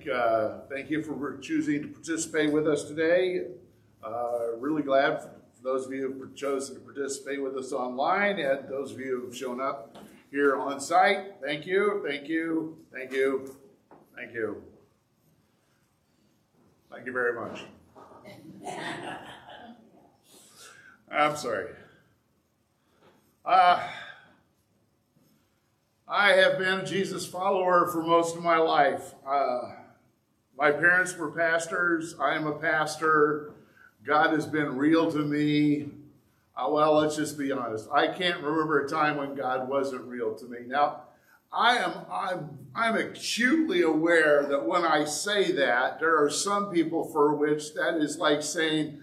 thank uh, thank you for choosing to participate with us today. Uh, really glad for those of you who have chosen to participate with us online and those of you who have shown up here on site. Thank you, thank you, thank you, thank you. Thank you very much. I'm sorry. Uh, I have been a Jesus follower for most of my life. Uh, my parents were pastors. I am a pastor. God has been real to me. Uh, well, let's just be honest. I can't remember a time when God wasn't real to me. Now, I am I'm, I'm acutely aware that when I say that, there are some people for which that is like saying,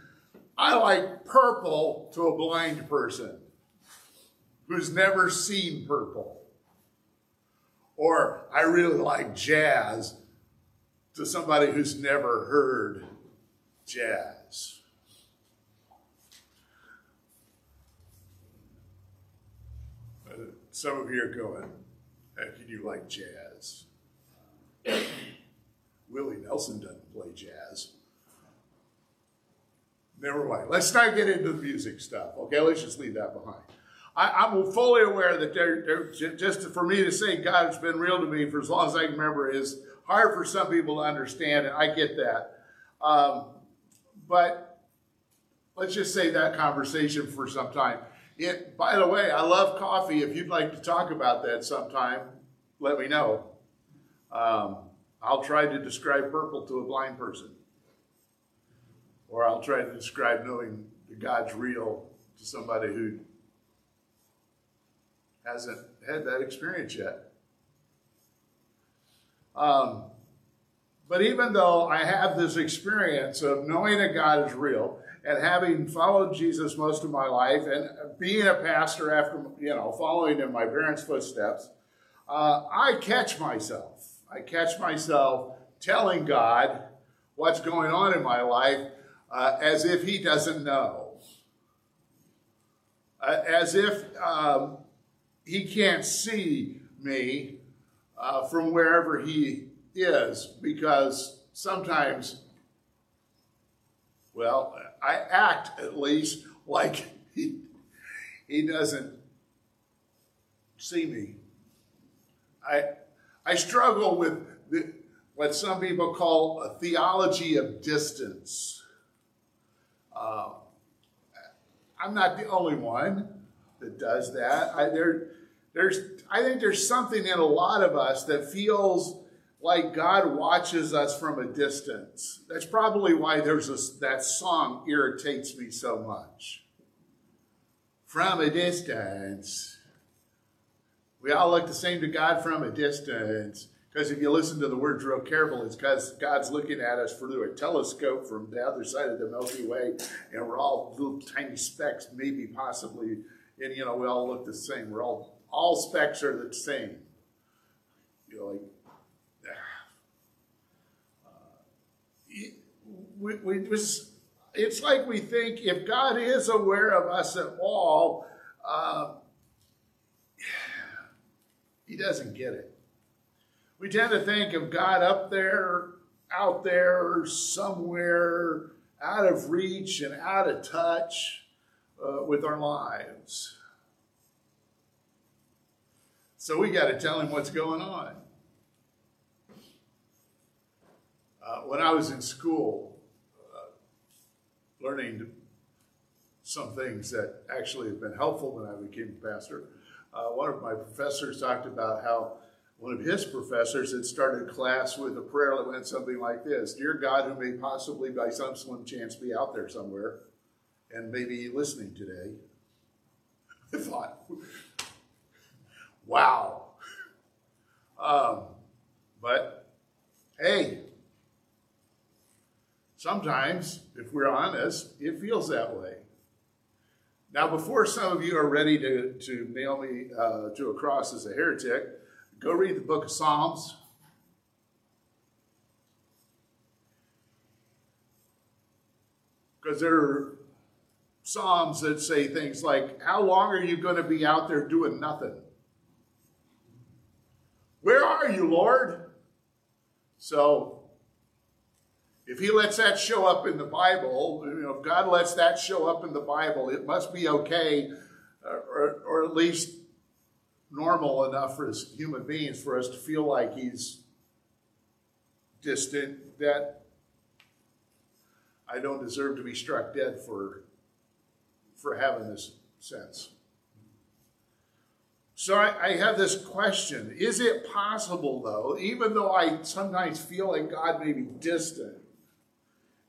I like purple to a blind person who's never seen purple. Or I really like jazz to somebody who's never heard jazz. Some of you are going, how can you like jazz? Willie Nelson doesn't play jazz. Never mind. Let's not get into the music stuff. Okay, let's just leave that behind. I, am fully aware that there, there, just for me to say God has been real to me for as long as I can remember is hard for some people to understand, and I get that. Um, but let's just say that conversation for some time. It, by the way, I love coffee. If you'd like to talk about that sometime, let me know. Um, I'll try to describe purple to a blind person, or I'll try to describe knowing that God's real to somebody who hasn't had that experience yet. Um, but even though I have this experience of knowing that God is real and having followed Jesus most of my life and being a pastor after, you know, following in my parents' footsteps, uh, I catch myself. I catch myself telling God what's going on in my life uh, as if He doesn't know. Uh, as if um, he can't see me uh, from wherever he is because sometimes, well, I act at least like he, he doesn't see me. I, I struggle with the, what some people call a theology of distance. Uh, I'm not the only one that does that. I, there, there's, I think there's something in a lot of us that feels like God watches us from a distance. That's probably why there's a, that song irritates me so much. From a distance. We all look the same to God from a distance. Because if you listen to the words real careful, it's because God's looking at us through a telescope from the other side of the Milky Way, and we're all little tiny specks, maybe possibly, and you know, we all look the same. We're all all specks are the same. You're like, ah. uh, we, we just, it's like we think if God is aware of us at all, uh, he doesn't get it. We tend to think of God up there, out there, somewhere, out of reach and out of touch uh, with our lives. So we got to tell him what's going on. Uh, when I was in school, uh, learning some things that actually have been helpful when I became a pastor, uh, one of my professors talked about how one of his professors had started class with a prayer that went something like this Dear God, who may possibly by some slim chance be out there somewhere and maybe listening today, I thought, Wow. Um, but hey, sometimes, if we're honest, it feels that way. Now, before some of you are ready to, to nail me uh, to a cross as a heretic, go read the book of Psalms. Because there are Psalms that say things like, How long are you going to be out there doing nothing? Where are you, Lord? So if he lets that show up in the Bible, you know, if God lets that show up in the Bible, it must be okay, uh, or, or at least normal enough for us human beings for us to feel like he's distant, that I don't deserve to be struck dead for, for having this sense. So I, I, have this question. Is it possible, though, even though I sometimes feel like God may be distant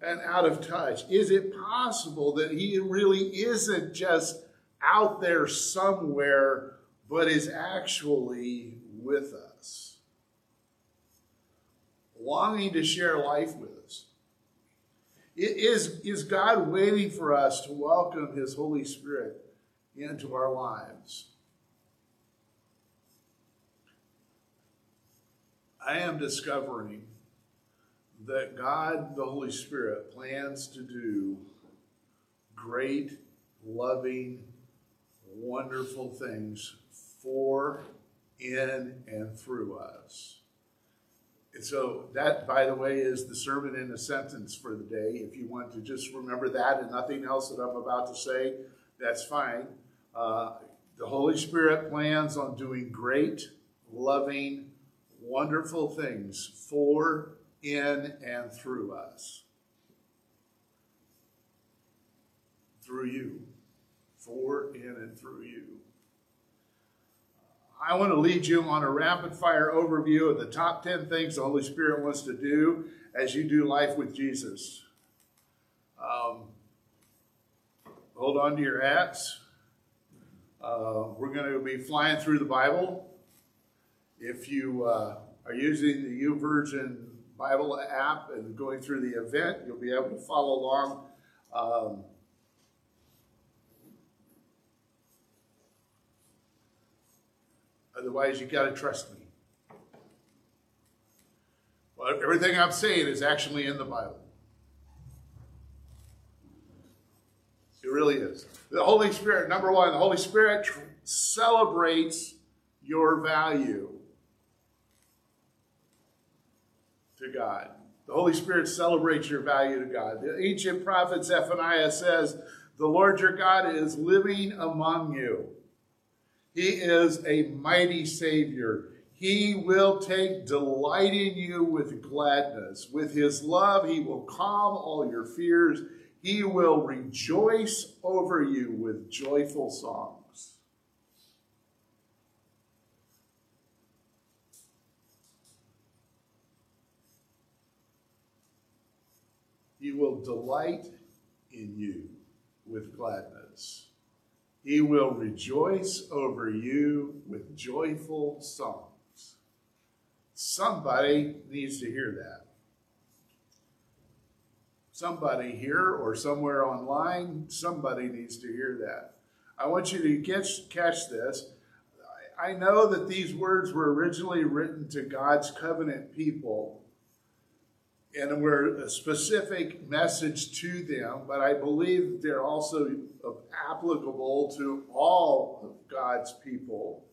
and out of touch, is it possible that He really isn't just out there somewhere, but is actually with us? Longing to share life with us. Is, is God waiting for us to welcome His Holy Spirit into our lives? I am discovering that God, the Holy Spirit, plans to do great, loving, wonderful things for, in, and through us. And so, that, by the way, is the sermon in a sentence for the day. If you want to just remember that and nothing else that I'm about to say, that's fine. Uh, the Holy Spirit plans on doing great, loving, wonderful things for, in, and through us. Through you. For, in, and through you. I want to lead you on a rapid fire overview of the top 10 things the Holy Spirit wants to do as you do life with Jesus. Um, hold on to your hats. Uh, we're going to be flying through the Bible. If you uh, are using the YouVersion Bible app and going through the event, you'll be able to follow along. Um, otherwise, you've got to trust me. Well, everything I'm saying is actually in the Bible. It really is. The Holy Spirit, number one, the Holy Spirit tr- celebrates your value to God. The Holy Spirit celebrates your value to God. The ancient prophet Zephaniah says, The Lord your God is living among you. He is a mighty Savior. He will take delight in you with gladness. With his love, he will calm all your fears. He will rejoice over you with joyful songs. He delight in you with gladness. He will rejoice over you with joyful songs. Somebody needs to hear that. Somebody here or somewhere online, somebody needs to hear that. I want you to catch this. I know that these words were originally written to God's covenant people and we're a specific message to them, but I believe they're also applicable to all of God's people.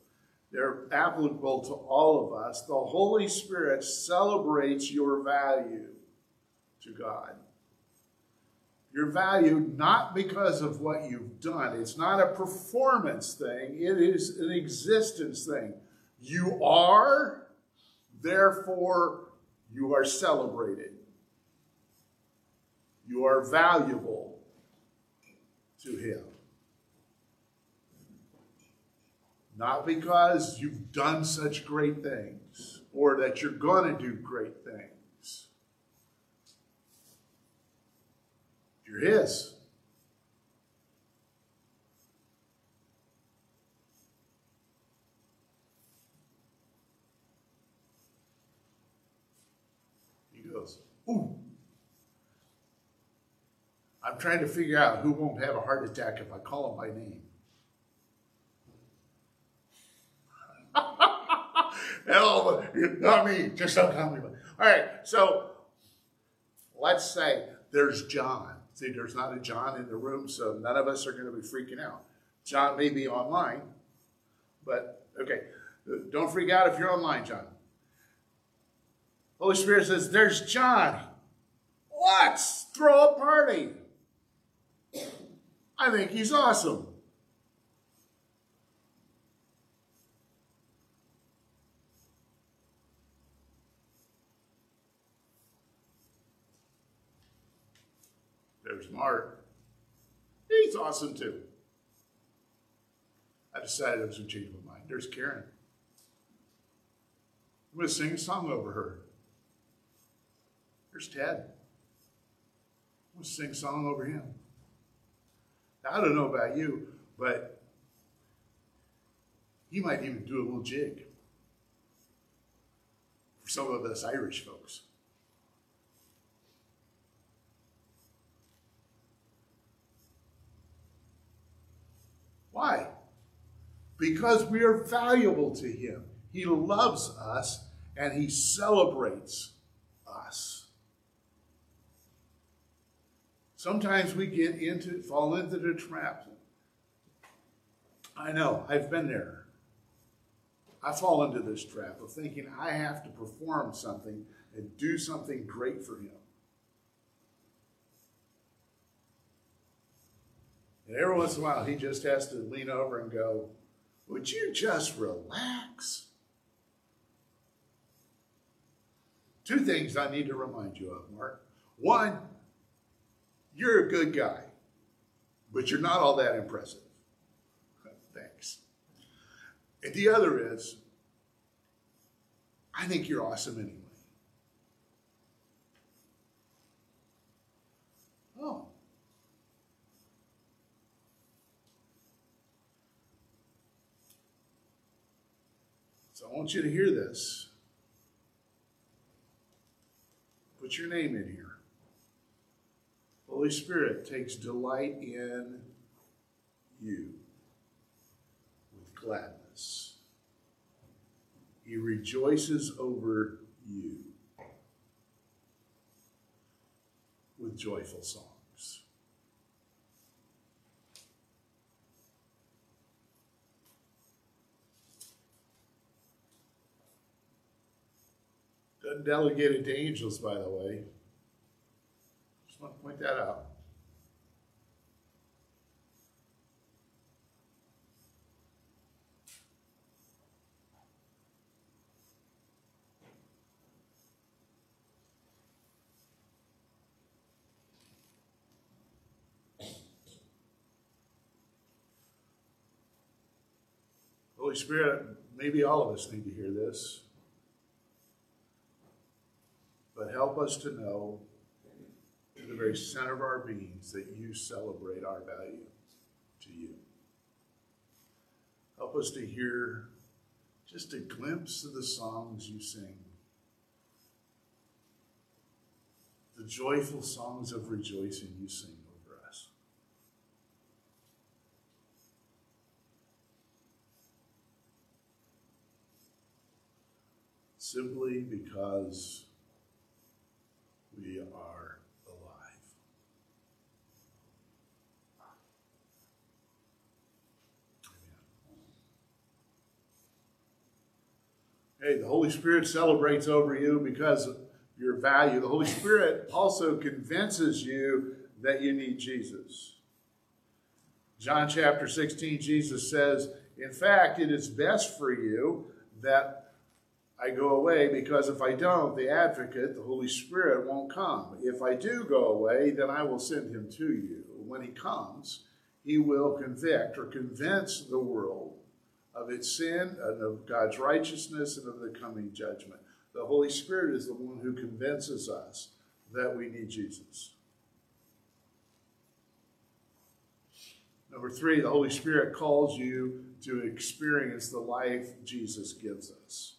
They're applicable to all of us. The Holy Spirit celebrates your value to God. Your value not because of what you've done. It's not a performance thing, it is an existence thing. You are, therefore, you are celebrated. You are valuable to Him. Not because you've done such great things or that you're going to do great things. You're His. He goes, Ooh. I'm trying to figure out who won't have a heart attack if I call him by name. Hell, not me, just don't call me. All right, so let's say there's John. See, there's not a John in the room, so none of us are going to be freaking out. John may be online, but okay, don't freak out if you're online, John. Holy Spirit says, There's John. let's throw a party. I think he's awesome. There's Mark. He's awesome too. I decided I was going to change my mind. There's Karen. I'm going to sing a song over her. There's Ted. I'm going to sing a song over him. I don't know about you, but he might even do a little jig for some of us Irish folks. Why? Because we are valuable to him. He loves us and he celebrates us. Sometimes we get into fall into the trap. I know, I've been there. I fall into this trap of thinking I have to perform something and do something great for him. And every once in a while, he just has to lean over and go, Would you just relax? Two things I need to remind you of, Mark. One, you're a good guy, but you're not all that impressive. Thanks. And the other is, I think you're awesome anyway. Oh, So I want you to hear this. Put your name in here. Holy Spirit takes delight in you with gladness. He rejoices over you with joyful songs. Doesn't delegate it to angels, by the way. Want to point that out. Holy Spirit, maybe all of us need to hear this. But help us to know the very center of our beings that you celebrate our value to you. Help us to hear just a glimpse of the songs you sing, the joyful songs of rejoicing you sing over us. Simply because we are Hey, the Holy Spirit celebrates over you because of your value. The Holy Spirit also convinces you that you need Jesus. John chapter 16, Jesus says, In fact, it is best for you that I go away because if I don't, the advocate, the Holy Spirit, won't come. If I do go away, then I will send him to you. When he comes, he will convict or convince the world of its sin and of God's righteousness and of the coming judgment. The Holy Spirit is the one who convinces us that we need Jesus. Number three, the Holy Spirit calls you to experience the life Jesus gives us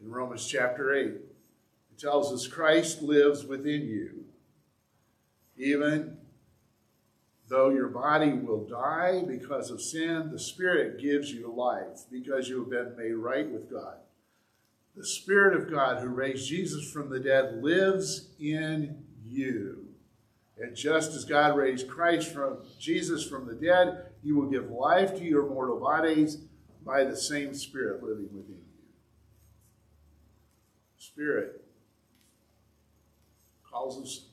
in Romans chapter 8. It tells us Christ lives within you. Even though your body will die because of sin, the Spirit gives you life because you have been made right with God. The Spirit of God who raised Jesus from the dead lives in you. And just as God raised Christ from Jesus from the dead, he will give life to your mortal bodies by the same Spirit living within you. Spirit calls us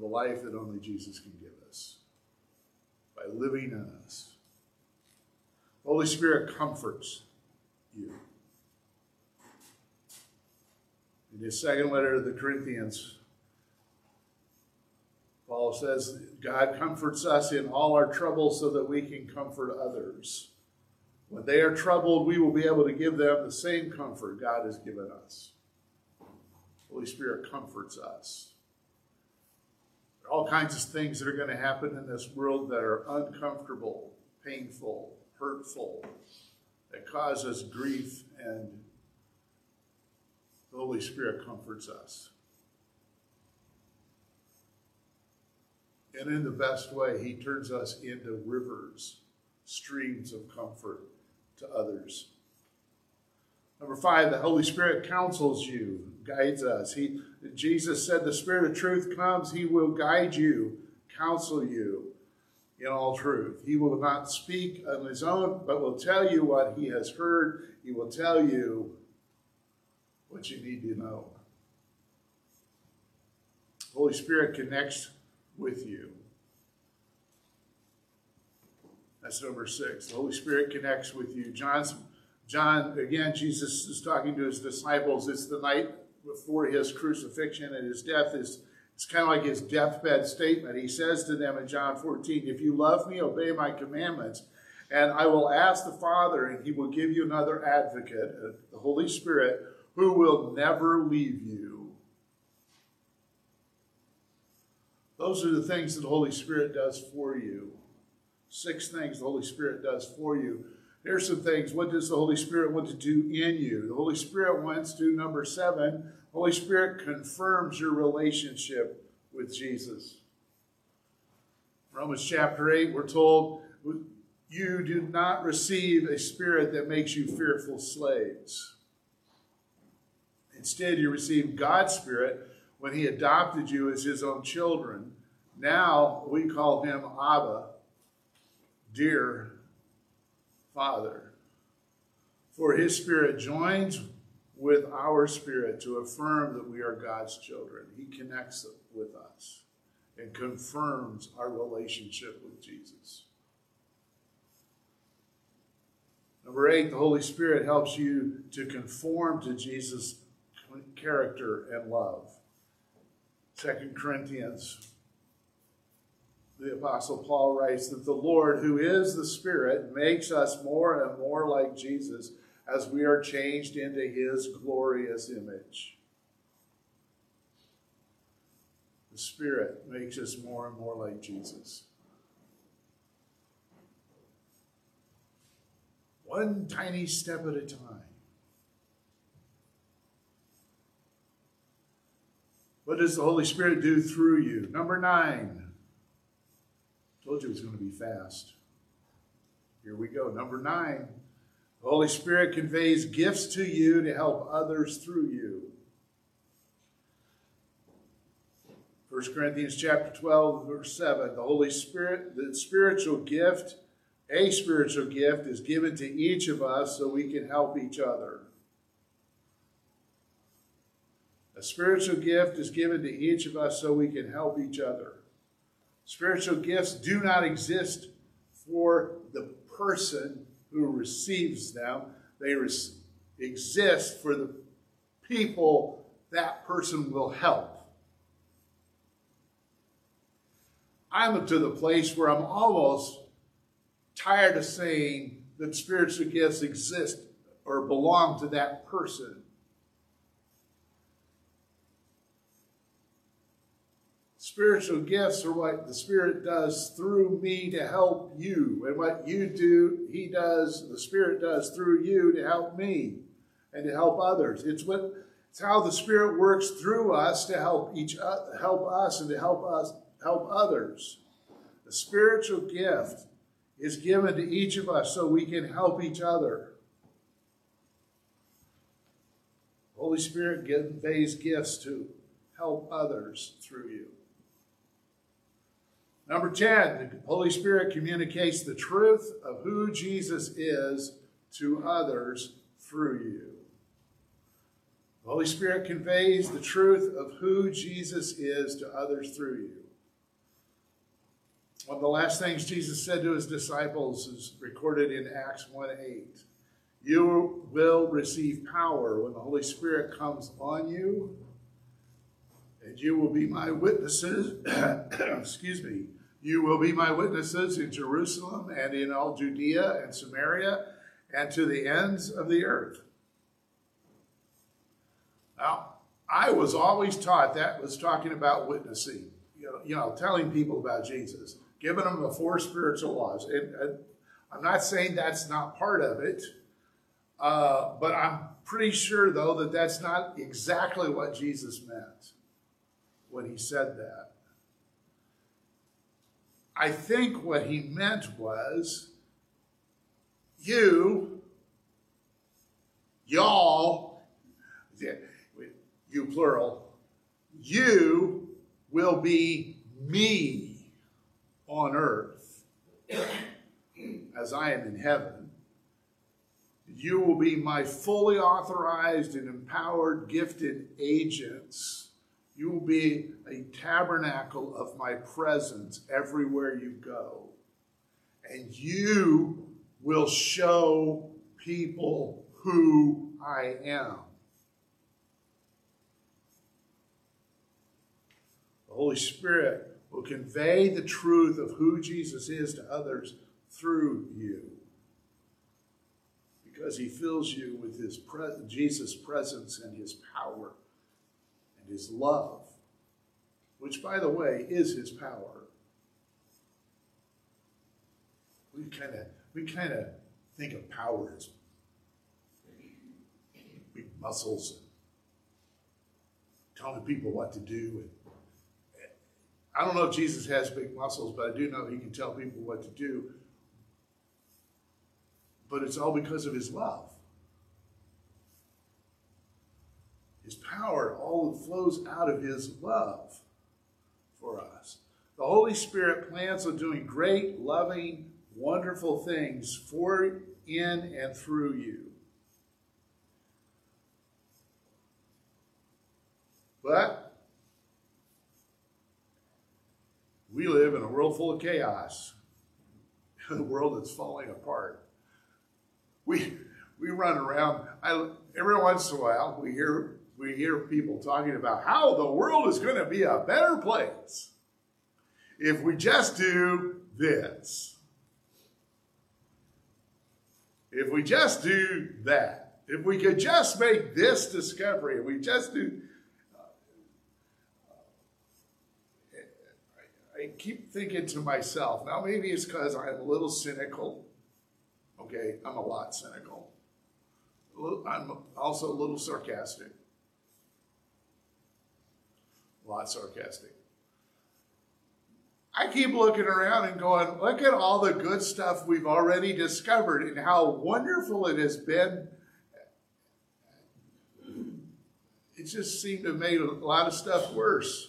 the life that only Jesus can give us by living in us. Holy Spirit comforts you. In his second letter to the Corinthians, Paul says, God comforts us in all our troubles so that we can comfort others. When they are troubled, we will be able to give them the same comfort God has given us. Holy Spirit comforts us. All kinds of things that are going to happen in this world that are uncomfortable, painful, hurtful, that cause us grief, and the Holy Spirit comforts us. And in the best way, He turns us into rivers, streams of comfort to others. Number five, the Holy Spirit counsels you, guides us. He, Jesus said, The Spirit of truth comes, He will guide you, counsel you in all truth. He will not speak on His own, but will tell you what He has heard. He will tell you what you need to know. Holy Spirit connects with you. That's number six. The Holy Spirit connects with you. John's, John, again, Jesus is talking to his disciples. It's the night before his crucifixion and his death. Is it's kind of like his deathbed statement. He says to them in John 14, If you love me, obey my commandments. And I will ask the Father, and he will give you another advocate, uh, the Holy Spirit, who will never leave you. Those are the things that the Holy Spirit does for you. Six things the Holy Spirit does for you. Here's some things. What does the Holy Spirit want to do in you? The Holy Spirit wants to, number seven, Holy Spirit confirms your relationship with Jesus. Romans chapter 8, we're told, you do not receive a spirit that makes you fearful slaves. Instead, you received God's Spirit when He adopted you as His own children. Now we call Him Abba, dear Father. For His Spirit joins with our spirit to affirm that we are God's children. He connects with us and confirms our relationship with Jesus. Number eight, the Holy Spirit helps you to conform to Jesus' character and love. Second Corinthians, the Apostle Paul writes that the Lord, who is the Spirit, makes us more and more like Jesus as we are changed into his glorious image. The Spirit makes us more and more like Jesus. One tiny step at a time. What does the Holy Spirit do through you? Number nine. Told you it was going to be fast. Here we go. Number nine. The Holy Spirit conveys gifts to you to help others through you. 1 Corinthians chapter 12, verse 7. The Holy Spirit, the spiritual gift, a spiritual gift, is given to each of us so we can help each other. A spiritual gift is given to each of us so we can help each other. Spiritual gifts do not exist for the person who receives them, they res- exist for the people that person will help. I'm to the place where I'm almost tired of saying that spiritual gifts exist or belong to that person. Spiritual gifts are what the Spirit does through me to help you. And what you do, He does, the Spirit does through you to help me and to help others. It's what it's how the Spirit works through us to help each other, help us and to help us help others. The spiritual gift is given to each of us so we can help each other. Holy Spirit conveys gifts to help others through you. Number 10, the Holy Spirit communicates the truth of who Jesus is to others through you. The Holy Spirit conveys the truth of who Jesus is to others through you. One of the last things Jesus said to his disciples is recorded in Acts 1 8. You will receive power when the Holy Spirit comes on you, and you will be my witnesses. excuse me. You will be my witnesses in Jerusalem and in all Judea and Samaria and to the ends of the earth. Now, I was always taught that was talking about witnessing, you know, you know telling people about Jesus, giving them the four spiritual laws. And, and I'm not saying that's not part of it, uh, but I'm pretty sure, though, that that's not exactly what Jesus meant when he said that. I think what he meant was you, y'all, you plural, you will be me on earth as I am in heaven. You will be my fully authorized and empowered gifted agents. Be a tabernacle of my presence everywhere you go. And you will show people who I am. The Holy Spirit will convey the truth of who Jesus is to others through you. Because he fills you with his pre- Jesus' presence and his power and his love, which, by the way, is his power. We kind of we kind of think of power as big muscles and telling people what to do and eh, I don't know if Jesus has big muscles, but I do know he can tell people what to do. But it's all because of his love. His power all flows out of his love for us. The Holy Spirit plans on doing great, loving, wonderful things for, in, and through you. But We live in a world full of chaos, a world that's falling apart. We, we run around, I, every once in a while, we hear, we hear people talking about how the world is going to be a better place if we just do this. If we just do that. If we could just make this discovery, if we just do uh, I keep thinking to myself, now maybe it's because I'm a little cynical. Okay, I'm a lot cynical. I'm also a little sarcastic. A lot sarcastic. I keep looking around and going, look at all the good stuff we've already discovered and how wonderful it has been. It just seemed to have made a lot of stuff worse.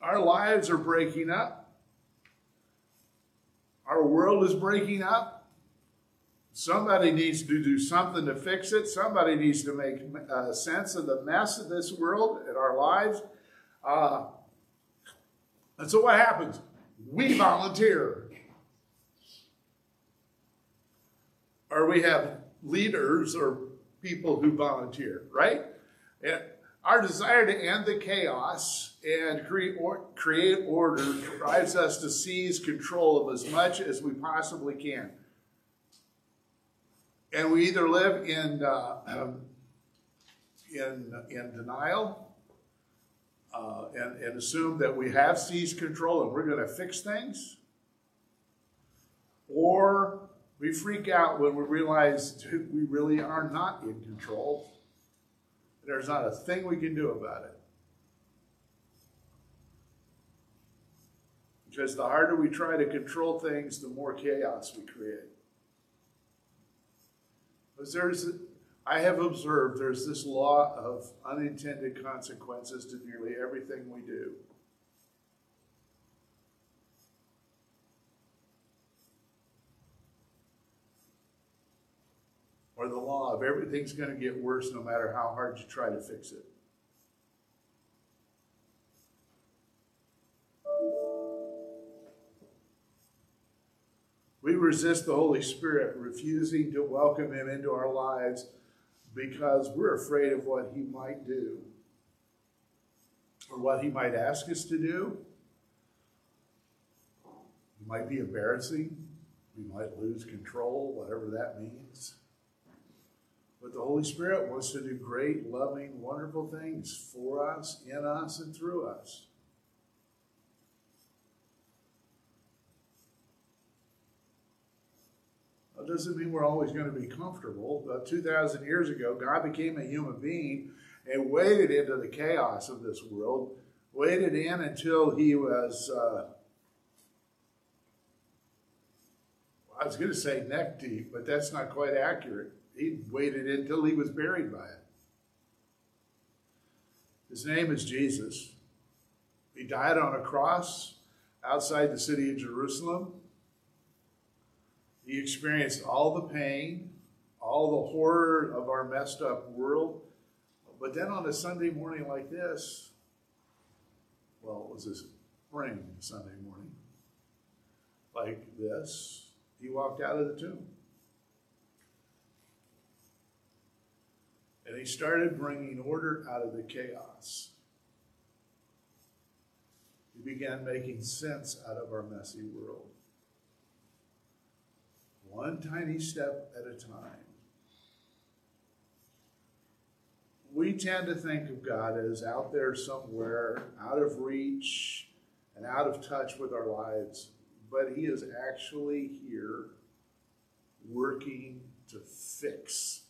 Our lives are breaking up. Our world is breaking up. Somebody needs to do something to fix it. Somebody needs to make uh, sense of the mess of this world and our lives. Uh, and so what happens? We volunteer. Or we have leaders or people who volunteer, right? And our desire to end the chaos and create, or, create order drives us to seize control of as much as we possibly can. And we either live in, uh, um, in, in denial uh, and, and assume that we have seized control and we're going to fix things, or we freak out when we realize we really are not in control there's not a thing we can do about it. Because the harder we try to control things, the more chaos we create. Because there's, I have observed there's this law of unintended consequences to nearly everything we do. or the law of everything's going to get worse no matter how hard you try to fix it. Resist the Holy Spirit, refusing to welcome Him into our lives because we're afraid of what He might do or what He might ask us to do. It might be embarrassing. We might lose control, whatever that means. But the Holy Spirit wants to do great, loving, wonderful things for us, in us, and through us. Doesn't mean we're always going to be comfortable. About 2,000 years ago, God became a human being and waded into the chaos of this world, waded in until he was, uh, I was going to say neck deep, but that's not quite accurate. He waited in until he was buried by it. His name is Jesus. He died on a cross outside the city of Jerusalem. He experienced all the pain, all the horror of our messed up world. But then on a Sunday morning like this, well, it was a spring Sunday morning, like this, he walked out of the tomb. And he started bringing order out of the chaos. He began making sense out of our messy world one tiny step at a time. We tend to think of God as out there somewhere, out of reach, and out of touch with our lives, but He is actually here working to fix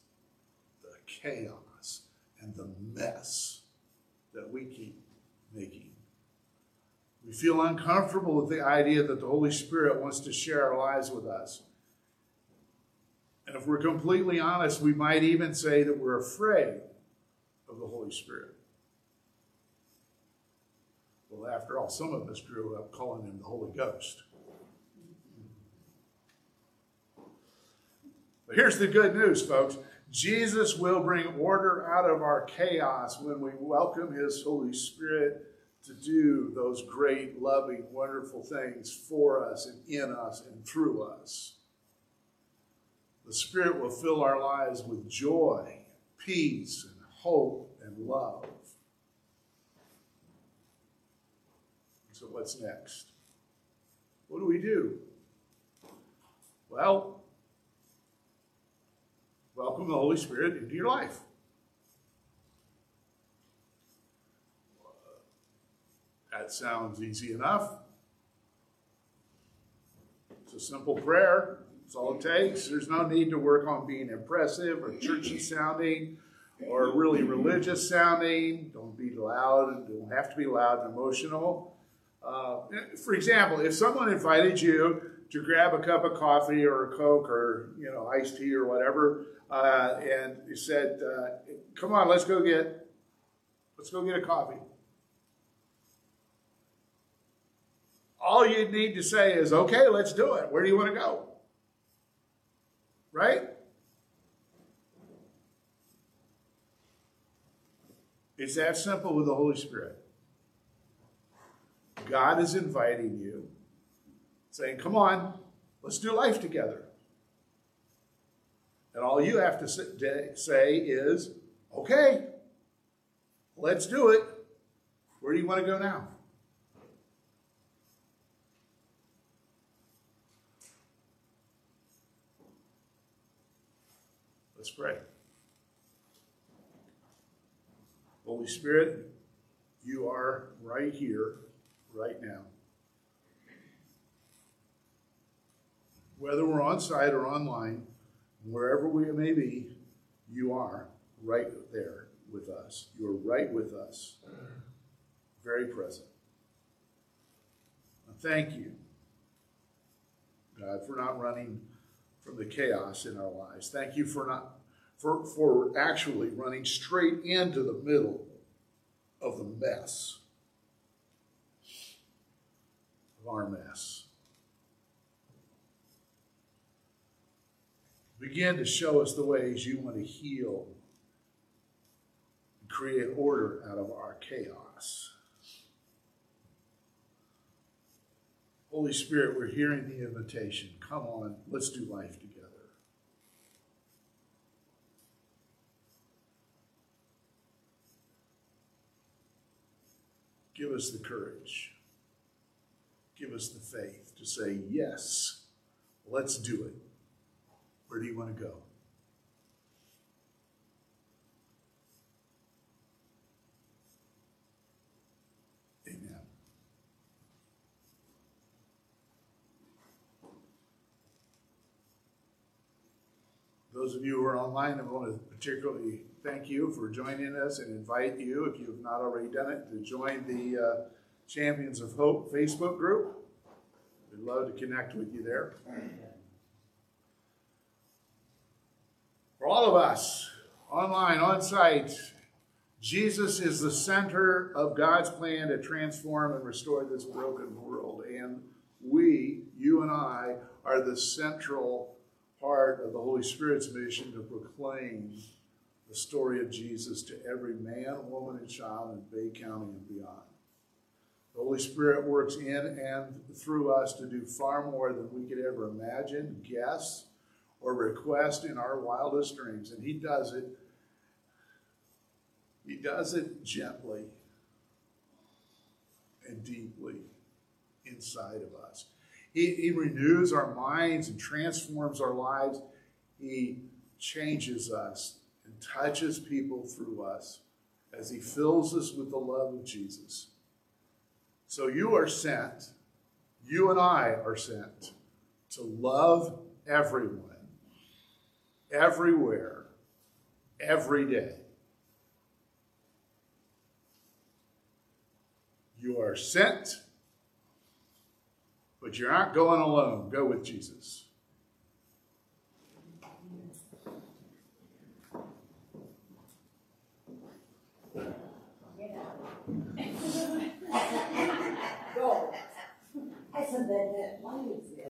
the chaos and the mess that we keep making. We feel uncomfortable with the idea that the Holy Spirit wants to share our lives with us. And if we're completely honest, we might even say that we're afraid of the Holy Spirit. Well, after all, some of us grew up calling him the Holy Ghost. But here's the good news, folks. Jesus will bring order out of our chaos when we welcome his Holy Spirit to do those great, loving, wonderful things for us and in us and through us. The Spirit will fill our lives with joy, peace, and hope and love. So, what's next? What do we do? Well, welcome the Holy Spirit into your life. That sounds easy enough. It's a simple prayer. That's all it takes. There's no need to work on being impressive or churchy sounding or really religious sounding. Don't be loud. Don't have to be loud and emotional. Uh, for example, if someone invited you to grab a cup of coffee or a Coke or you know iced tea or whatever, uh, and said, uh, "Come on, let's go get let's go get a coffee." All you need to say is, "Okay, let's do it. Where do you want to go?" Right? It's that simple with the Holy Spirit. God is inviting you, saying, Come on, let's do life together. And all you have to say is, Okay, let's do it. Where do you want to go now? Let's pray. Holy Spirit, you are right here, right now. Whether we're on site or online, wherever we may be, you are right there with us. You're right with us, very present. Thank you, God, for not running from the chaos in our lives. Thank you for not for, for actually running straight into the middle of the mess of our mess. Begin to show us the ways you want to heal and create order out of our chaos. Holy Spirit, we're hearing the invitation. Come on, let's do life together. Give us the courage. Give us the faith to say, yes, let's do it. Where do you want to go? Those of you who are online, I want to particularly thank you for joining us and invite you, if you have not already done it, to join the uh, Champions of Hope Facebook group. We'd love to connect with you there. For all of us, online, on site, Jesus is the center of God's plan to transform and restore this broken world. And we, you and I, are the central part of the Holy Spirit's mission to proclaim the story of Jesus to every man, woman, and child in Bay County and beyond. The Holy Spirit works in and through us to do far more than we could ever imagine, guess, or request in our wildest dreams. And He does it. He does it gently and deeply inside of us. He, he renews our minds and transforms our lives. He changes us and touches people through us as He fills us with the love of Jesus. So you are sent, you and I are sent to love everyone, everywhere, every day. You are sent, but you're not going alone. Go with Jesus. Go. I said that, that, why is